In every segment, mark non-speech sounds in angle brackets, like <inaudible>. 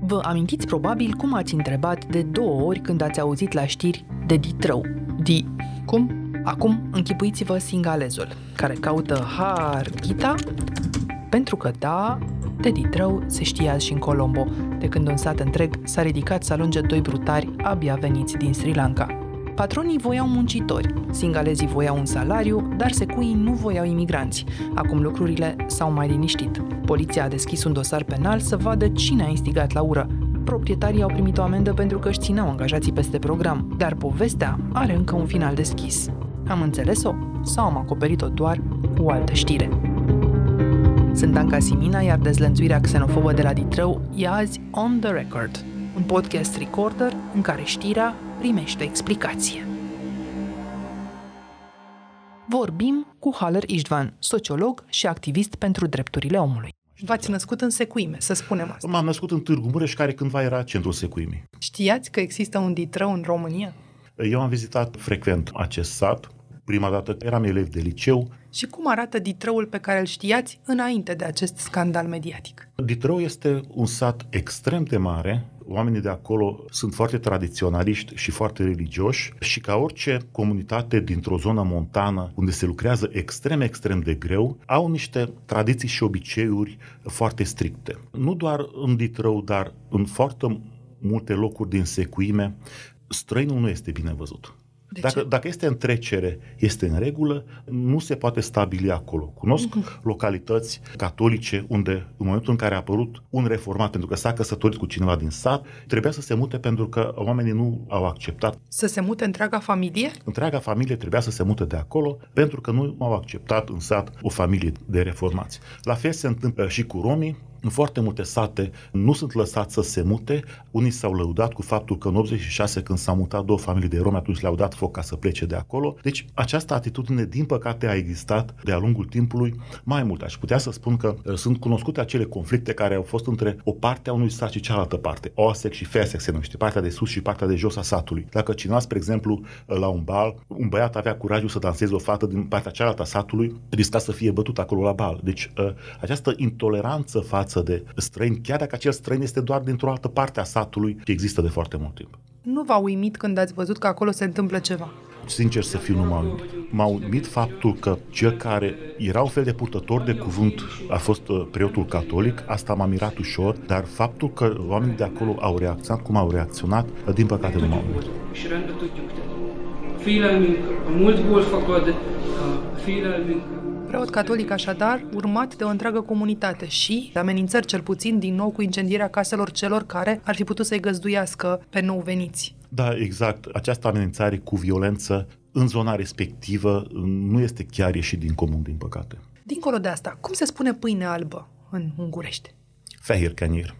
Vă amintiți probabil cum ați întrebat de două ori când ați auzit la știri de Ditrău. Di... cum? Acum închipuiți-vă singalezul, care caută Harghita, pentru că da, de Ditrău se știa și în Colombo, de când un sat întreg s-a ridicat să alunge doi brutari abia veniți din Sri Lanka. Patronii voiau muncitori, singalezii voiau un salariu, dar secuii nu voiau imigranți. Acum lucrurile s-au mai liniștit. Poliția a deschis un dosar penal să vadă cine a instigat la ură. Proprietarii au primit o amendă pentru că își țineau angajații peste program, dar povestea are încă un final deschis. Am înțeles-o sau am acoperit-o doar cu o altă știre? Sunt Anca Simina, iar dezlănțuirea xenofobă de la Ditrău e azi On The Record, un podcast recorder în care știrea primește explicație. Vorbim cu Haller Istvan, sociolog și activist pentru drepturile omului. V-ați născut în Secuime, să spunem asta. M-am născut în Târgu Mureș, care cândva era centrul Secuimii. Știați că există un Ditrău în România? Eu am vizitat frecvent acest sat. Prima dată eram elev de liceu. Și cum arată Ditrăul pe care îl știați înainte de acest scandal mediatic? Ditrău este un sat extrem de mare, oamenii de acolo sunt foarte tradiționaliști și foarte religioși și ca orice comunitate dintr-o zonă montană unde se lucrează extrem, extrem de greu, au niște tradiții și obiceiuri foarte stricte. Nu doar în Ditrău, dar în foarte multe locuri din secuime, străinul nu este bine văzut. De dacă, ce? dacă este în trecere, este în regulă, nu se poate stabili acolo. Cunosc Mhm. localități catolice unde, în momentul în care a apărut un reformat pentru că s-a căsătorit cu cineva din sat, trebuia să se mute pentru că oamenii nu au acceptat. Să se mute întreaga familie? Întreaga familie trebuia să se mute de acolo pentru că nu au acceptat în sat o familie de reformați. La fel se întâmplă și cu romii, în foarte multe sate nu sunt lăsați să se mute. Unii s-au lăudat cu faptul că în 86, când s-au mutat două familii de romi, atunci le-au dat foc ca să plece de acolo. Deci această atitudine, din păcate, a existat de-a lungul timpului. Mai mult, aș putea să spun că uh, sunt cunoscute acele conflicte care au fost între o parte a unui sat și cealaltă parte. OASEC și FESEC se numește, partea de sus și partea de jos a satului. Dacă cineva, spre exemplu, uh, la un bal, un băiat avea curajul să danseze o fată din partea cealaltă a satului, risca să fie bătut acolo la bal. Deci uh, această intoleranță față de străini, chiar dacă acel străin este doar dintr-o altă parte a satului, există de foarte mult timp. Nu v-a uimit când ați văzut că acolo se întâmplă ceva? Sincer să fiu, nu m-a uimit. M-a uimit faptul că cel care era un fel de purtător de cuvânt a fost uh, preotul catolic, asta m-a mirat ușor, dar faptul că oamenii de acolo au reacționat cum au reacționat, uh, din păcate nu m-a uimit. Preot catolic așadar, urmat de o întreagă comunitate și de amenințări cel puțin din nou cu incendierea caselor celor care ar fi putut să-i găzduiască pe nou veniți. Da, exact. Această amenințare cu violență în zona respectivă nu este chiar ieșit din comun, din păcate. Dincolo de asta, cum se spune pâine albă în ungurește? Feher canir.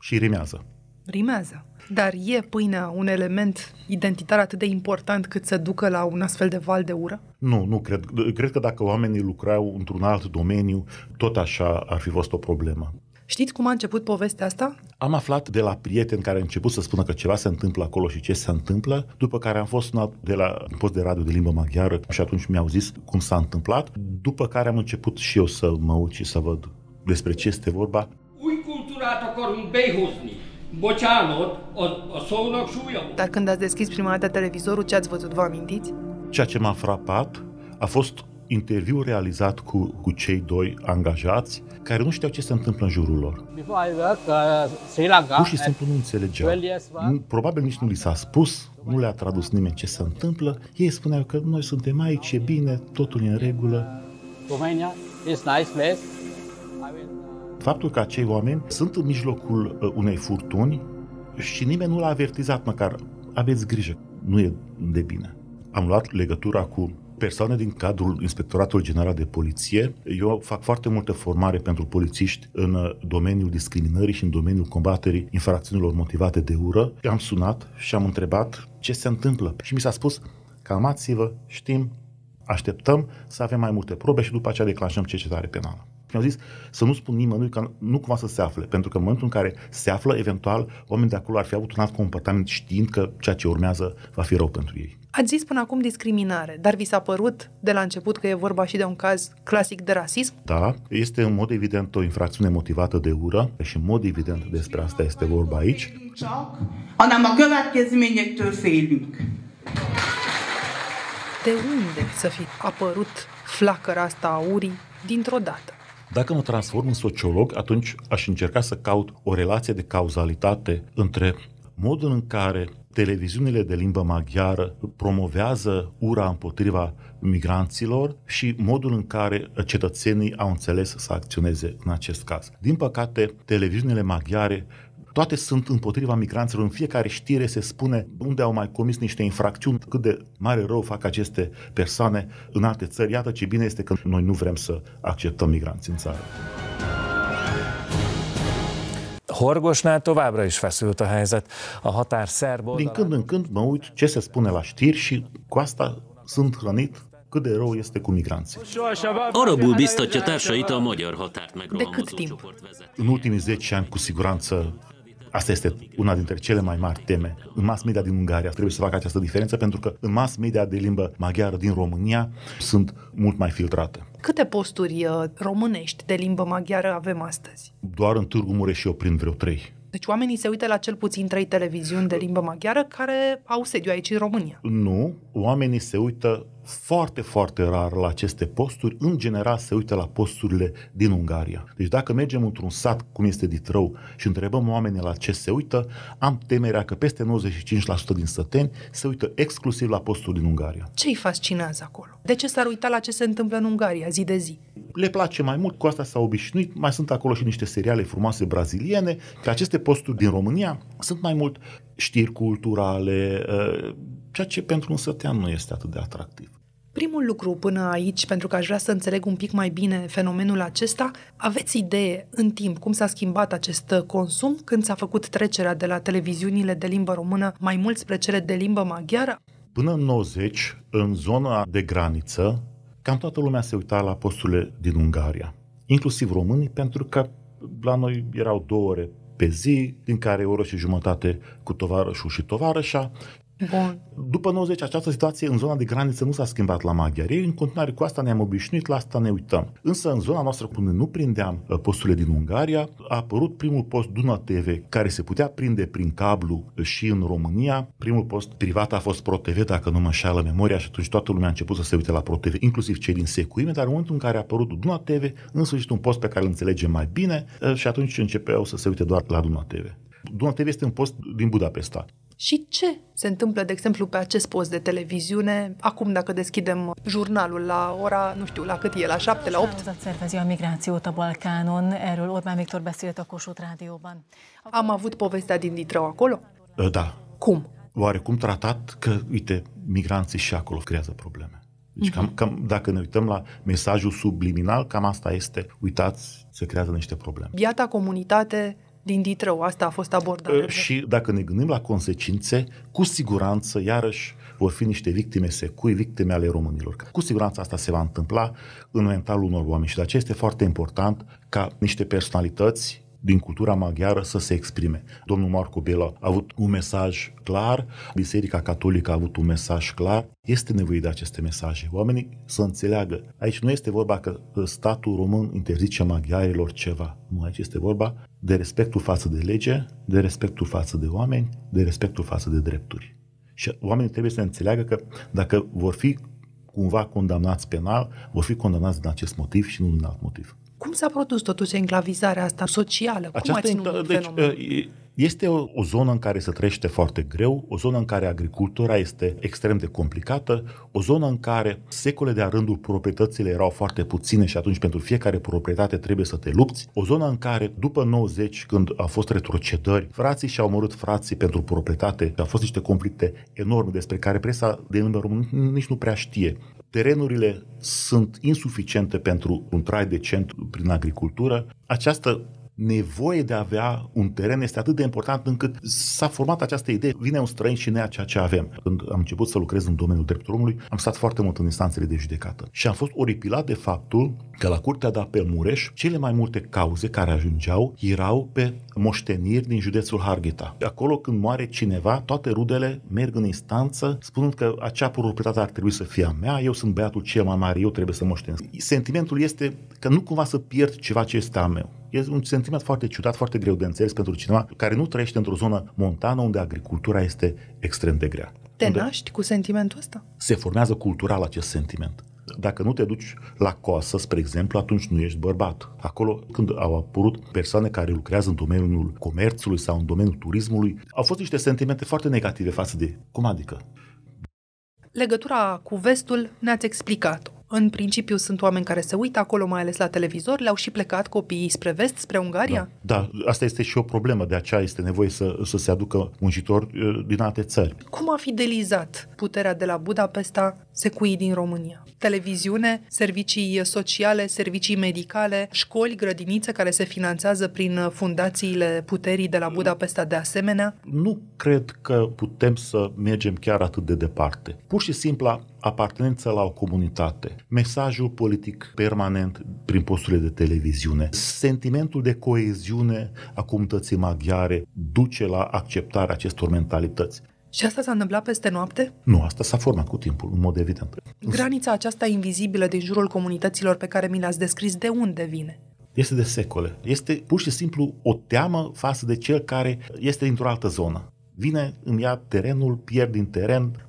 Și rimează. Rimează. Dar e pâinea un element identitar atât de important cât să ducă la un astfel de val de ură? Nu, nu cred. Cred că dacă oamenii lucrau într-un alt domeniu, tot așa ar fi fost o problemă. Știți cum a început povestea asta? Am aflat de la prieteni care au început să spună că ceva se întâmplă acolo și ce se întâmplă, după care am fost sunat de la un post de radio de limbă maghiară și atunci mi-au zis cum s-a întâmplat, după care am început și eu să mă uit și să văd despre ce este vorba. Új kultúrát akarunk behozni. Bocsánat, a, a szónak súlya van. Dar când ați deschis prima dată televizorul, ce ați văzut, vă amintiți? Ceea ce m-a frapat a fost interviul realizat cu, cu cei doi angajați care nu știau ce se întâmplă în jurul lor. Before I work uh, Sri Lanka. Pur și simplu nu înțelegeau. 12 years back. Nu- Probabil nici nu li s-a spus, nu le-a tradus nimeni ce se întâmplă. Ei spuneau că noi suntem aici, e bine, totul e în regulă. Romania is nice place. I mean, Faptul că acei oameni sunt în mijlocul uh, unei furtuni și nimeni nu l-a avertizat măcar. Aveți grijă, nu e de bine. Am luat legătura cu persoane din cadrul Inspectoratului General de Poliție. Eu fac foarte multă formare pentru polițiști în uh, domeniul discriminării și în domeniul combaterii infracțiunilor motivate de ură. Am sunat și am întrebat ce se întâmplă. Și mi s-a spus, calmați-vă, știm, așteptăm să avem mai multe probe și după aceea declanșăm cercetare penală. Mi-au zis să nu spun nimănui că nu cumva să se afle, pentru că în momentul în care se află, eventual, oamenii de acolo ar fi avut un alt comportament știind că ceea ce urmează va fi rău pentru ei. Ați zis până acum discriminare, dar vi s-a părut de la început că e vorba și de un caz clasic de rasism? Da, este în mod evident o infracțiune motivată de ură și în mod evident despre asta este vorba aici. Csak, hanem a következményektől félünk. De unde să fi apărut flacăra asta a urii dintr-o dată? Dacă mă transform în sociolog, atunci aș încerca să caut o relație de cauzalitate între modul în care televiziunile de limbă maghiară promovează ura împotriva migranților și modul în care cetățenii au înțeles să acționeze în acest caz. Din păcate, televiziunile maghiare toate sunt împotriva migranților. În fiecare știre se spune unde au mai comis niște infracțiuni, cât de mare rău fac aceste persoane în alte țări. Iată ce bine este că noi nu vrem să acceptăm migranți în țară. Horgosnál továbbra is feszült a helyzet. A határ szerb Din când în când mă uit ce se spune la știri și cu asta sunt hrănit cât de rău este cu migranții. Arabul biztatja társait a magyar határt De cât megrohamozó timp? csoport vezetői. În ultimii 10 ani, cu siguranță, asta este una dintre cele mai mari teme. În mass media din Ungaria trebuie să facă această diferență pentru că în mass media de limbă maghiară din România sunt mult mai filtrate. Câte posturi uh, românești de limbă maghiară avem astăzi? Doar în Târgu Mureș și oprind vreo trei. Deci oamenii se uită la cel puțin trei televiziuni de limbă maghiară care au sediu aici în România. Nu, oamenii se uită foarte, foarte rar la aceste posturi. În general se uită la posturile din Ungaria. Deci dacă mergem într-un sat, cum este Ditrău, și întrebăm oamenii la ce se uită, am temerea că peste 95% din săteni se uită exclusiv la posturi din Ungaria. Ce îi fascinează acolo? De ce s-ar uita la ce se întâmplă în Ungaria zi de zi? Le place mai mult, cu asta s-au obișnuit, mai sunt acolo și niște seriale frumoase braziliene, pe aceste posturi din România sunt mai mult știri culturale, uh, ceea ce pentru un sătean nu este atât de atractiv. Primul lucru până aici, pentru că aș vrea să înțeleg un pic mai bine fenomenul acesta, aveți idee în timp cum s-a schimbat acest consum când s-a făcut trecerea de la televiziunile de limbă română mai mult spre cele de limbă maghiară? Până în 90, în zona de graniță, cam toată lumea se uita la posturile din Ungaria, inclusiv românii, pentru că la noi erau două ore pe zi, din care o oră și jumătate cu tovarășul și tovarășa. Bun. După 90, această situație în zona de graniță nu s-a schimbat la maghiari. În continuare cu asta ne-am obișnuit, la asta ne uităm. Însă în zona noastră, până nu prindeam uh, posturile din Ungaria, a apărut primul post Duna TV, care se putea prinde prin cablu și în România. Primul post privat a fost Pro TV, dacă nu mă înșală memoria, și atunci toată lumea a început să se uite la Pro TV, inclusiv cei din secuime, dar în momentul în care a apărut Duna TV, în sfârșit un post pe care îl înțelegem mai bine uh, și atunci începeau să se uite doar la Duna TV. Duna TV este un post din Budapesta. Și ce se întâmplă, de exemplu, pe acest post de televiziune, acum dacă deschidem jurnalul la ora, nu știu, la cât e, la 7, la 8? Hálózat szervezi a migrációt a Balkánon, erről Orbán Viktor beszélt a Kossuth Rádióban. Am avut povestea din Ditrău acolo? Uh, Da, Cum? oarecum tratat că, uite, migranții și acolo creează probleme. Deci cam, cam, dacă ne uităm la mesajul subliminal, cam asta este, uitați, se creează niște probleme. Biata comunitate din Ditrău, asta a fost abordarea. Uh, Și dacă ne gândim la consecințe, cu siguranță, iarăși, vor fi niște victime secui, victime ale românilor. Cu siguranță asta se va întâmpla în mentalul unor oameni și de aceea este foarte important ca niște personalități din cultura maghiară să se exprime. Domnul Marco Bela a avut un mesaj clar, Biserica Catolică a avut un mesaj clar. Este nevoie de aceste mesaje. Oamenii să înțeleagă. Aici nu este vorba că statul român interzice maghiarilor ceva. Nu, aici este vorba de respectul față de lege, de respectul față de oameni, de respectul față de drepturi. Și oamenii trebuie să înțeleagă că dacă vor fi cumva condamnați penal, vor fi condamnați din acest motiv și nu din alt motiv. Cum s-a produs totuși enclavizarea asta socială? Cum ați inter- numit deci, fenomenul? uh, este o, o zonă în care se trăiește foarte greu, o zonă în care agricultura este extrem de complicată, o zonă în care secole de-a rândul proprietățile erau foarte puține și atunci pentru fiecare proprietate trebuie să te lupți, o zonă în care după 90, când au fost retrocedări, frații și-au omorât frații pentru proprietate, au fost niște conflicte enorme despre care presa de limbă română nici nu prea știe. Terenurile sunt insuficiente pentru un trai decent prin agricultură. Această nevoie de a avea un teren este atât de important încât s-a format această idee. Vine un străin și ne ia ceea ce avem. Când am început să lucrez în domeniul drepturilor omului, am stat foarte mult în instanțele de judecată și am fost oripilat de faptul că la Curtea de Apel Mureș, cele mai multe cauze care ajungeau erau pe moșteniri din județul Harghita. Acolo când moare cineva, toate rudele merg în instanță spunând că acea proprietate ar trebui să fie a mea, eu sunt băiatul cel mai mare, eu trebuie să moștenesc. Sentimentul este că nu cumva să pierd ceva ce este a meu. E un sentiment foarte ciudat, foarte greu de înțeles pentru cineva care nu trăiește într-o zonă montană unde agricultura este extrem de grea. Te naști cu sentimentul ăsta? Se formează cultural acest sentiment. Dacă nu te duci la coasă, spre exemplu, atunci nu ești bărbat. Acolo, când au apărut persoane care lucrează în domeniul comerțului sau în domeniul turismului, au fost niște sentimente foarte negative față de cum adică. Legătura cu vestul ne-ați explicat-o. În principiu sunt oameni care se uită acolo, mai ales la televizor, le-au și plecat copiii spre vest, spre Ungaria? Da, da asta este și o problemă, de aceea este nevoie să, să se aducă muncitori uh, din alte țări. Cum a fidelizat puterea de la Budapesta secuii din România? Televiziune, servicii sociale, servicii medicale, școli, grădinițe care se finanțează prin fundațiile puterii de la Budapesta de asemenea? Nu cred că putem să mergem chiar atât de departe. Pur și simplu apartenența la o comunitate, mesajul politic permanent prin posturile de televiziune, sentimentul de coeziune a comunității maghiare duce la acceptarea acestor mentalități. Și asta s-a întâmplat peste noapte? Nu, asta s-a format cu timpul, în mod evident. Granița aceasta invizibilă din jurul comunităților pe care mi le-ați descris, de unde vine? Este de secole. Este pur și simplu o teamă față de cel care este dintr-o altă zonă. Vine, îmi ia terenul, pierd din teren,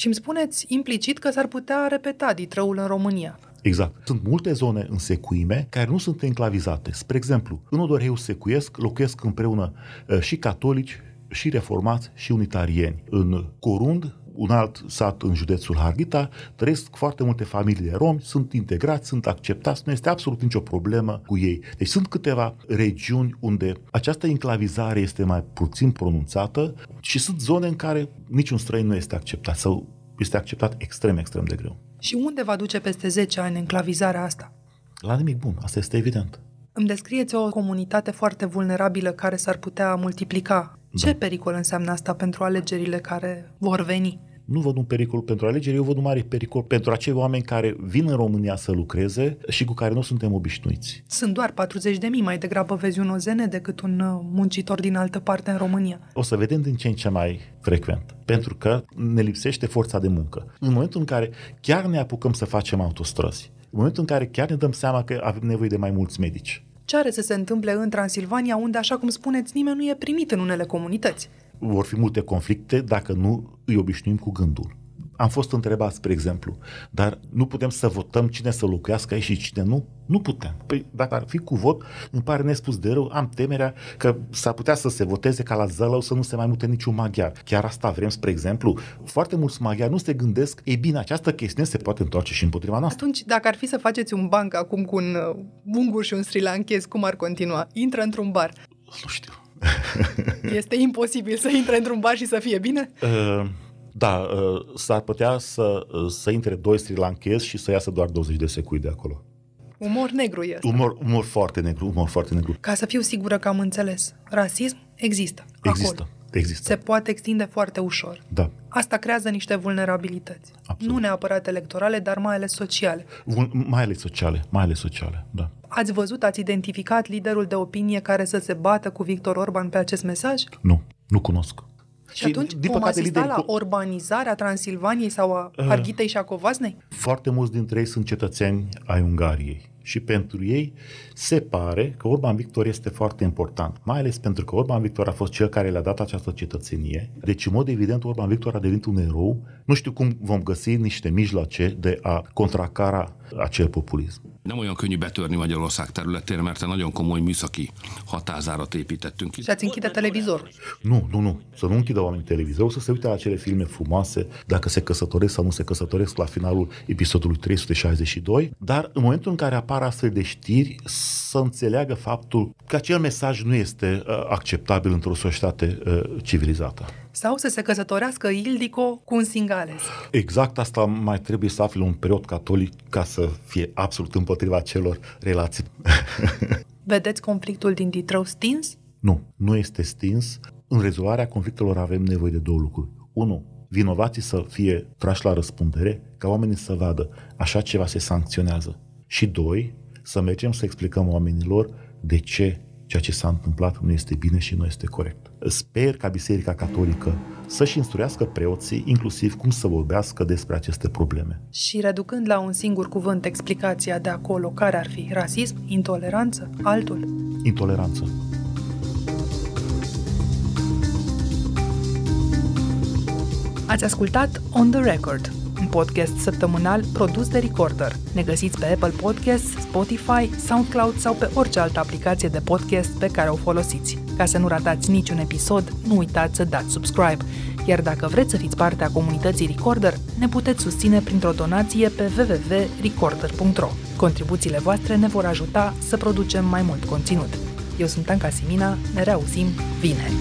și îmi spuneți implicit că s-ar putea repeta ditrăul în România. Exact. Sunt multe zone în secuime care nu sunt enclavizate. Spre exemplu, în Odorheu secuiesc, locuiesc împreună uh, și catolici, și reformați, și unitarieni. În Corund, un alt sat în județul Harghita, trăiesc foarte multe familii de romi, sunt integrați, sunt acceptați, nu este absolut nicio problemă cu ei. Deci sunt câteva regiuni unde această enclavizare este mai puțin pronunțată și sunt zone în care niciun străin nu este acceptat sau este acceptat extrem, extrem de greu. Și unde va duce peste 10 ani enclavizarea asta? La nimic bun, asta este evident. Îmi descrieți o comunitate foarte vulnerabilă care s-ar putea multiplica. Da. Ce pericol înseamnă asta pentru alegerile care vor veni? Nu văd un pericol pentru alegeri, eu văd un mare pericol pentru acei oameni care vin în România să lucreze și cu care nu suntem obișnuiți. Sunt doar 40 de mii, mai degrabă vezi un OZN decât un uh, muncitor din altă parte în România. O să vedem din ce în ce mai frecvent, pentru că ne lipsește forța de muncă. În momentul în care chiar ne apucăm să facem autostrăzi, în momentul în care chiar ne dăm seama că avem nevoie de mai mulți medici, ce are să se întâmple în Transilvania, unde, așa cum spuneți, nimeni nu e primit în unele comunități? Vor fi multe conflicte dacă nu îi obișnuim cu gândul. Am fost întrebat, spre exemplu, dar nu putem să votăm cine să locuiască aici și cine nu? Nu putem. Păi dacă ar fi cu vot, îmi pare nespus de rău, am temerea că s-ar putea să se voteze ca la Zălău să nu se mai mute niciun maghiar. Chiar asta vrem, spre exemplu. Foarte mulți maghiari nu se gândesc, e bine, această chestiune se poate întoarce și împotriva noastră. Atunci, dacă ar fi să faceți un banc acum cu un uh, ungur și un sri lankez, cum ar continua? Intră într-un bar. Nu știu. <laughs> Este imposibil să intre într-un bar și să fie bine? Uh, da, uh, s-ar putea să, uh, să intre doi sri lankezi și să iasă doar 20 de secui de acolo. Umor negru este. Umor, umor foarte negru, umor foarte negru. Ca să fiu sigură că am înțeles, rasism există. Există. Acolo. Există. Se poate extinde foarte ușor. Da. Asta creează niște vulnerabilități. Absolut. Nu neapărat electorale, dar mai ales sociale. Vul- mai ales sociale, mai ales sociale, da. Ați văzut, ați identificat liderul de opinie care să se bată cu Victor Orban pe acest mesaj? Nu, nu cunosc. Și, și atunci din vom păcate, asista la urbanizarea Transilvaniei sau a uh, Harghitei și a Covasnei? Foarte mulți dintre ei sunt cetățeni ai Ungariei și pentru ei se pare că Orban Victor este foarte important, mai ales pentru că Orban Victor a fost cel care le-a dat această cetățenie. Deci, în mod evident, Orban Victor a devenit un erou. Nu știu cum vom găsi niște mijloace de a contracara acel populism. Nem olyan könnyű betörni Magyarország területére, mert nagyon komoly műszaki határzárat építettünk ki. Și ați închide televizorul. Nu, nu, nu. Să nu închidă oamenii televizorul, să se uite la acele filme frumoase, dacă se căsătoresc sau nu se căsătoresc la finalul episodului 362. Dar în momentul în care apară astfel de știri să înțeleagă faptul că acel mesaj nu este uh, acceptabil într-o societate uh, civilizată. Sau să se căsătorească Ildico cu un singales. Exact asta mai trebuie să afle un preot catolic ca să fie absolut împotriva celor relații. <laughs> Vedeți conflictul din Ditrău stins? Nu, nu este stins. În rezolvarea conflictelor avem nevoie de două lucruri. Unu, vinovații să fie trași la răspundere, ca oamenii să vadă așa ceva se sancționează. Și doi, să mergem să explicăm oamenilor de ce ceea ce s-a întâmplat nu este bine și nu este corect. Sper ca Biserica Catolică să-și instruiască preoții, inclusiv cum să vorbească despre aceste probleme. Și reducând la un singur cuvânt explicația de acolo, care ar fi rasism, intoleranță, altul? Intoleranță. Ați ascultat On The Record, un podcast săptămânal produs de Recorder. Ne găsiți pe Apple Podcasts, Spotify, SoundCloud sau pe orice altă aplicație de podcast pe care o folosiți. Ca să nu ratați niciun episod, nu uitați să dați subscribe. Iar dacă vreți să fiți parte a comunității Recorder, ne puteți susține printr-o donație pe www.recorder.ro. Contribuțiile voastre ne vor ajuta să producem mai mult conținut. Eu sunt Anca Simina, ne reauzim vineri.